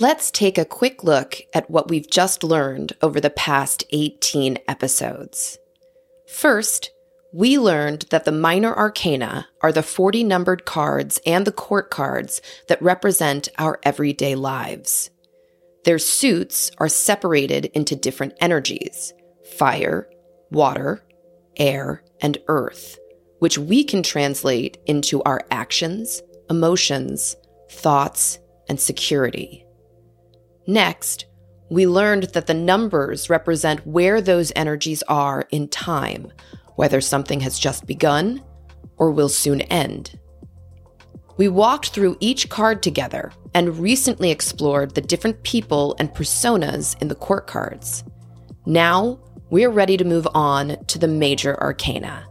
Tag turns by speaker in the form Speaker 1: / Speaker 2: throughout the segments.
Speaker 1: Let's take a quick look at what we've just learned over the past 18 episodes. First, we learned that the minor arcana are the 40 numbered cards and the court cards that represent our everyday lives. Their suits are separated into different energies fire, water, air, and earth, which we can translate into our actions, emotions, thoughts, and security. Next, we learned that the numbers represent where those energies are in time, whether something has just begun or will soon end. We walked through each card together and recently explored the different people and personas in the court cards. Now, we're ready to move on to the major arcana,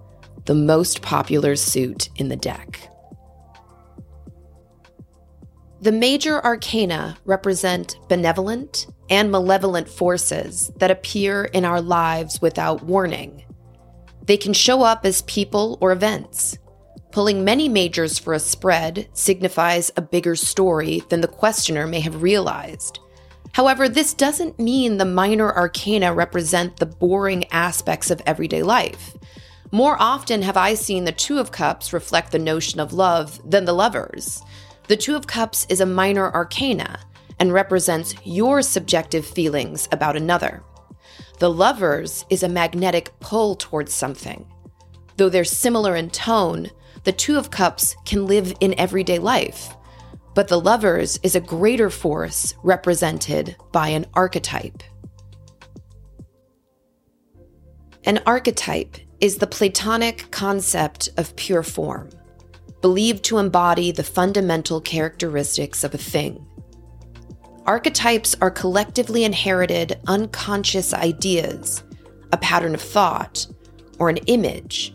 Speaker 1: the most popular suit in the deck. The major arcana represent benevolent and malevolent forces that appear in our lives without warning. They can show up as people or events. Pulling many majors for a spread signifies a bigger story than the questioner may have realized. However, this doesn't mean the minor arcana represent the boring aspects of everyday life. More often have I seen the Two of Cups reflect the notion of love than the lovers. The Two of Cups is a minor arcana and represents your subjective feelings about another. The Lovers is a magnetic pull towards something. Though they're similar in tone, the Two of Cups can live in everyday life. But the Lovers is a greater force represented by an archetype. An archetype is the Platonic concept of pure form believed to embody the fundamental characteristics of a thing. Archetypes are collectively inherited unconscious ideas, a pattern of thought, or an image,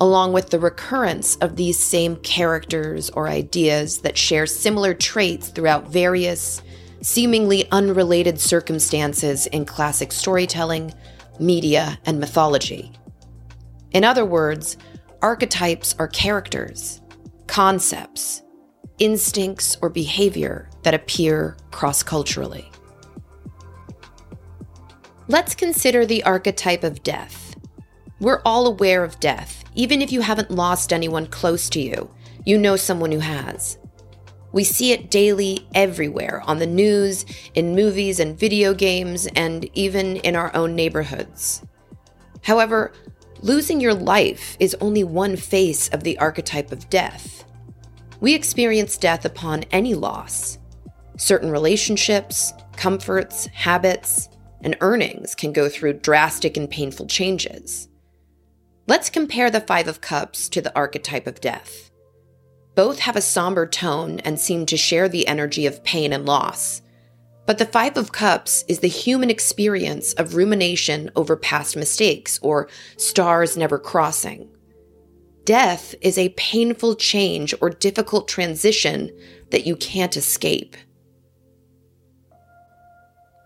Speaker 1: along with the recurrence of these same characters or ideas that share similar traits throughout various, seemingly unrelated circumstances in classic storytelling, media, and mythology. In other words, archetypes are characters, concepts, instincts, or behavior that appear cross culturally. Let's consider the archetype of death. We're all aware of death, even if you haven't lost anyone close to you, you know someone who has. We see it daily everywhere on the news, in movies and video games, and even in our own neighborhoods. However, Losing your life is only one face of the archetype of death. We experience death upon any loss. Certain relationships, comforts, habits, and earnings can go through drastic and painful changes. Let's compare the Five of Cups to the archetype of death. Both have a somber tone and seem to share the energy of pain and loss, but the Five of Cups is the human experience of rumination over past mistakes or stars never crossing. Death is a painful change or difficult transition that you can't escape.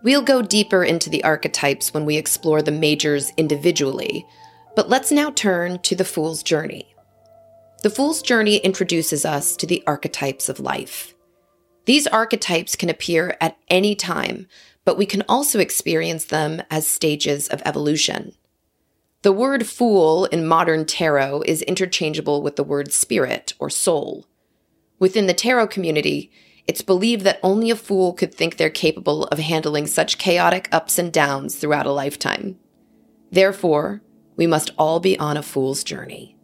Speaker 1: We'll go deeper into the archetypes when we explore the majors individually, but let's now turn to the Fool's Journey. The Fool's Journey introduces us to the archetypes of life. These archetypes can appear at any time, but we can also experience them as stages of evolution. The word fool in modern tarot is interchangeable with the word spirit or soul. Within the tarot community, it's believed that only a fool could think they're capable of handling such chaotic ups and downs throughout a lifetime. Therefore, we must all be on a fool's journey.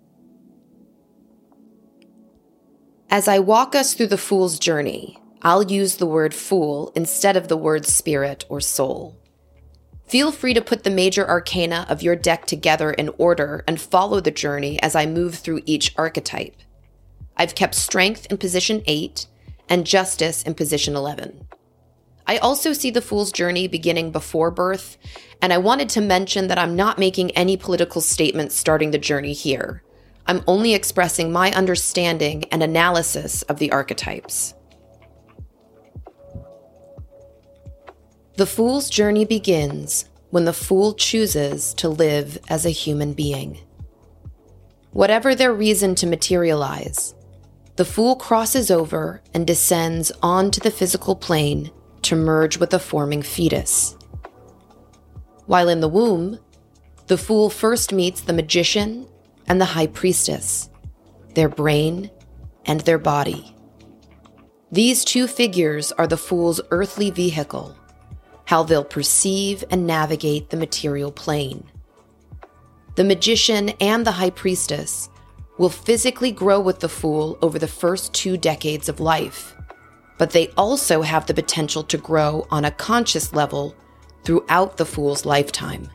Speaker 1: As I walk us through the fool's journey, I'll use the word fool instead of the word spirit or soul. Feel free to put the major arcana of your deck together in order and follow the journey as I move through each archetype. I've kept strength in position 8 and justice in position 11. I also see the fool's journey beginning before birth, and I wanted to mention that I'm not making any political statements starting the journey here. I'm only expressing my understanding and analysis of the archetypes. The fool's journey begins when the fool chooses to live as a human being. Whatever their reason to materialize, the fool crosses over and descends onto the physical plane to merge with a forming fetus. While in the womb, the fool first meets the magician and the high priestess, their brain and their body. These two figures are the fool's earthly vehicle, how they'll perceive and navigate the material plane. The magician and the high priestess will physically grow with the fool over the first two decades of life, but they also have the potential to grow on a conscious level throughout the fool's lifetime.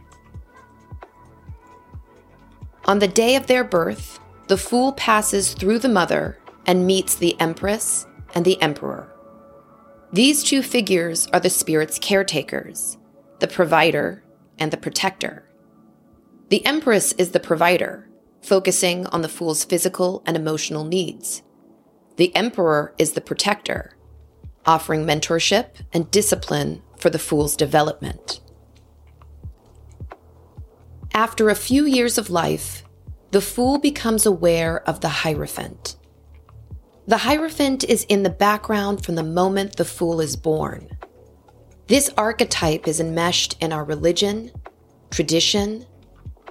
Speaker 1: On the day of their birth, the fool passes through the mother and meets the empress and the emperor. These two figures are the spirit's caretakers, the provider and the protector. The empress is the provider, focusing on the fool's physical and emotional needs. The emperor is the protector, offering mentorship and discipline for the fool's development. After a few years of life, the fool becomes aware of the Hierophant. The Hierophant is in the background from the moment the fool is born. This archetype is enmeshed in our religion, tradition,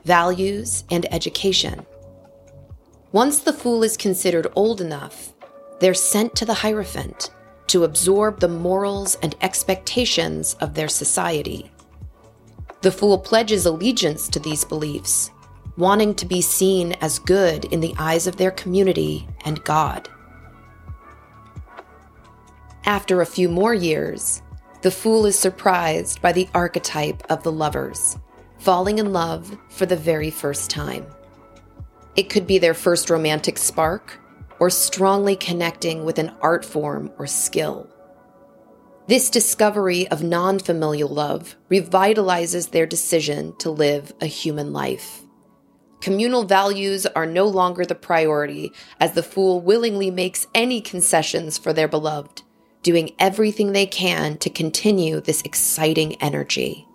Speaker 1: values, and education. Once the fool is considered old enough, they're sent to the Hierophant to absorb the morals and expectations of their society. The fool pledges allegiance to these beliefs, wanting to be seen as good in the eyes of their community and God. After a few more years, the fool is surprised by the archetype of the lovers, falling in love for the very first time. It could be their first romantic spark or strongly connecting with an art form or skill. This discovery of non familial love revitalizes their decision to live a human life. Communal values are no longer the priority, as the fool willingly makes any concessions for their beloved, doing everything they can to continue this exciting energy.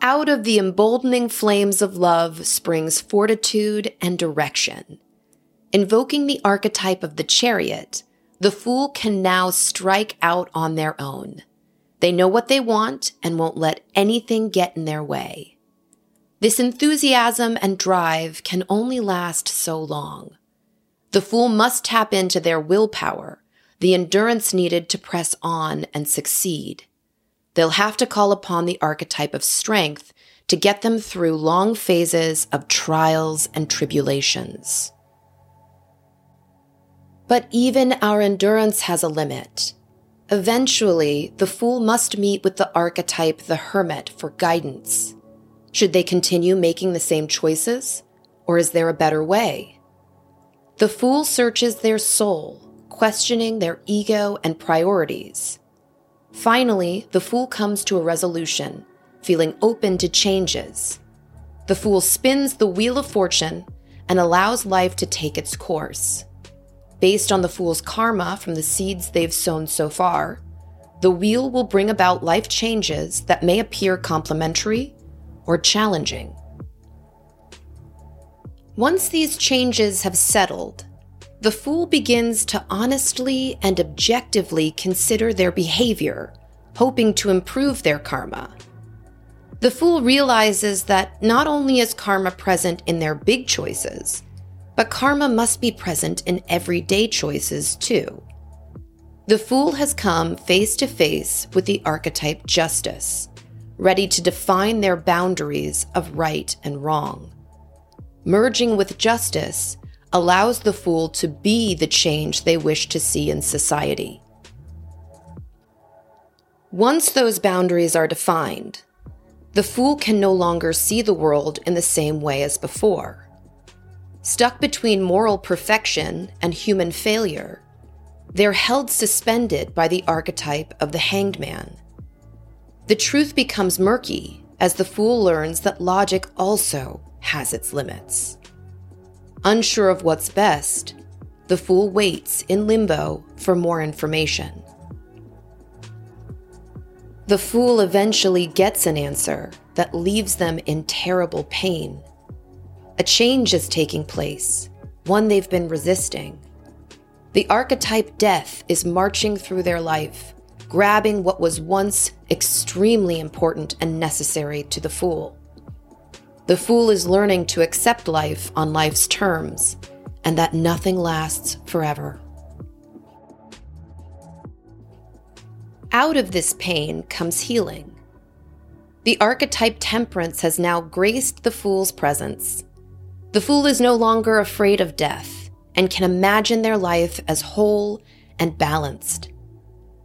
Speaker 1: Out of the emboldening flames of love springs fortitude and direction. Invoking the archetype of the chariot, the fool can now strike out on their own. They know what they want and won't let anything get in their way. This enthusiasm and drive can only last so long. The fool must tap into their willpower, the endurance needed to press on and succeed. They'll have to call upon the archetype of strength to get them through long phases of trials and tribulations. But even our endurance has a limit. Eventually, the fool must meet with the archetype the hermit for guidance. Should they continue making the same choices, or is there a better way? The fool searches their soul, questioning their ego and priorities. Finally, the fool comes to a resolution, feeling open to changes. The fool spins the wheel of fortune and allows life to take its course. Based on the fool's karma from the seeds they've sown so far, the wheel will bring about life changes that may appear complementary or challenging. Once these changes have settled, the fool begins to honestly and objectively consider their behavior, hoping to improve their karma. The fool realizes that not only is karma present in their big choices, but karma must be present in everyday choices too. The fool has come face to face with the archetype justice, ready to define their boundaries of right and wrong. Merging with justice allows the fool to be the change they wish to see in society. Once those boundaries are defined, the fool can no longer see the world in the same way as before. Stuck between moral perfection and human failure, they're held suspended by the archetype of the hanged man. The truth becomes murky as the fool learns that logic also has its limits. Unsure of what's best, the fool waits in limbo for more information. The fool eventually gets an answer that leaves them in terrible pain. A change is taking place, one they've been resisting. The archetype death is marching through their life, grabbing what was once extremely important and necessary to the fool. The fool is learning to accept life on life's terms and that nothing lasts forever. Out of this pain comes healing. The archetype temperance has now graced the fool's presence. The fool is no longer afraid of death and can imagine their life as whole and balanced.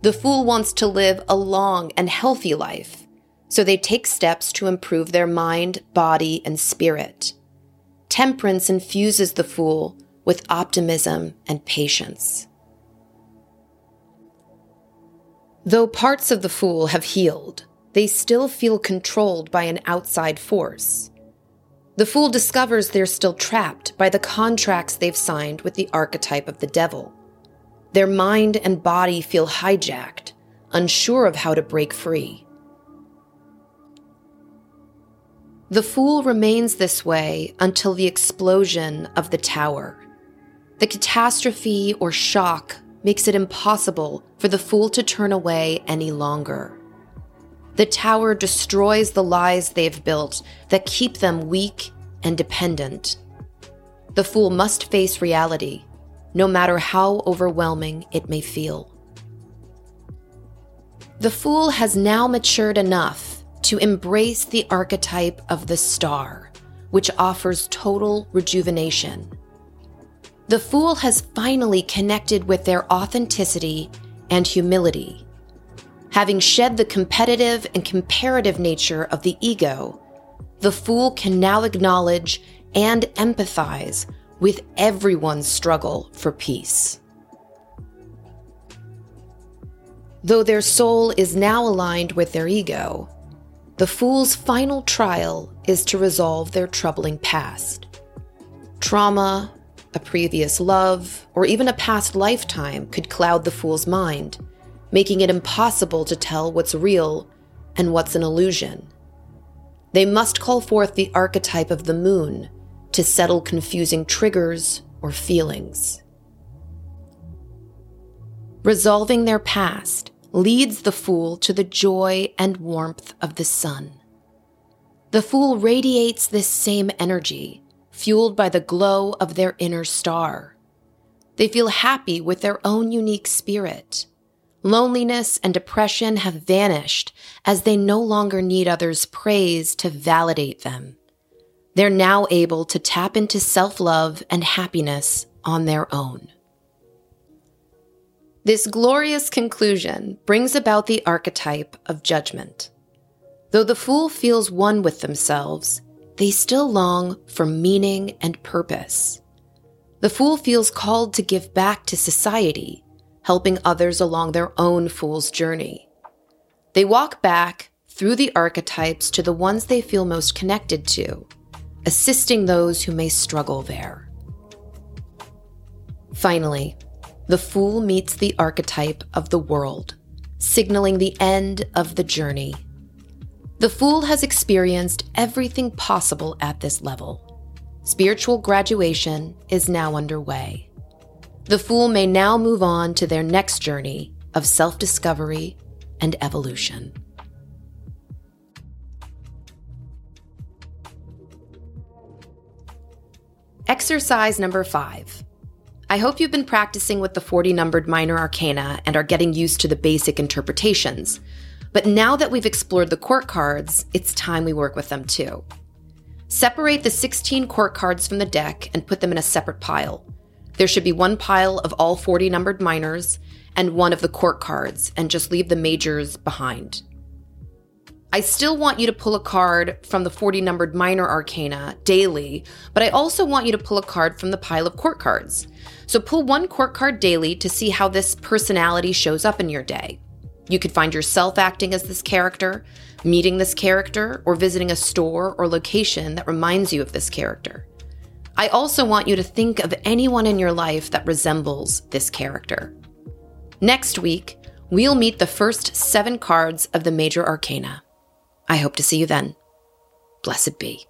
Speaker 1: The fool wants to live a long and healthy life, so they take steps to improve their mind, body, and spirit. Temperance infuses the fool with optimism and patience. Though parts of the fool have healed, they still feel controlled by an outside force. The fool discovers they're still trapped by the contracts they've signed with the archetype of the devil. Their mind and body feel hijacked, unsure of how to break free. The fool remains this way until the explosion of the tower. The catastrophe or shock makes it impossible for the fool to turn away any longer. The tower destroys the lies they've built that keep them weak and dependent. The fool must face reality, no matter how overwhelming it may feel. The fool has now matured enough to embrace the archetype of the star, which offers total rejuvenation. The fool has finally connected with their authenticity and humility. Having shed the competitive and comparative nature of the ego, the fool can now acknowledge and empathize with everyone's struggle for peace. Though their soul is now aligned with their ego, the fool's final trial is to resolve their troubling past. Trauma, a previous love, or even a past lifetime could cloud the fool's mind, making it impossible to tell what's real and what's an illusion. They must call forth the archetype of the moon to settle confusing triggers or feelings. Resolving their past leads the fool to the joy and warmth of the sun. The fool radiates this same energy fueled by the glow of their inner star. They feel happy with their own unique spirit. Loneliness and depression have vanished as they no longer need others' praise to validate them. They're now able to tap into self love and happiness on their own. This glorious conclusion brings about the archetype of judgment. Though the fool feels one with themselves, they still long for meaning and purpose. The fool feels called to give back to society, helping others along their own fool's journey. They walk back through the archetypes to the ones they feel most connected to, assisting those who may struggle there. Finally, the fool meets the archetype of the world, signaling the end of the journey the fool has experienced everything possible at this level. Spiritual graduation is now underway. The fool may now move on to their next journey of self discovery and evolution. Exercise number five. I hope you've been practicing with the 40 numbered minor arcana and are getting used to the basic interpretations. But now that we've explored the court cards, it's time we work with them too. Separate the 16 court cards from the deck and put them in a separate pile. There should be one pile of all 40 numbered minors and one of the court cards, and just leave the majors behind. I still want you to pull a card from the 40 numbered minor arcana daily, but I also want you to pull a card from the pile of court cards. So pull one court card daily to see how this personality shows up in your day. You could find yourself acting as this character, meeting this character, or visiting a store or location that reminds you of this character. I also want you to think of anyone in your life that resembles this character. Next week, we'll meet the first seven cards of the Major Arcana. I hope to see you then. Blessed be.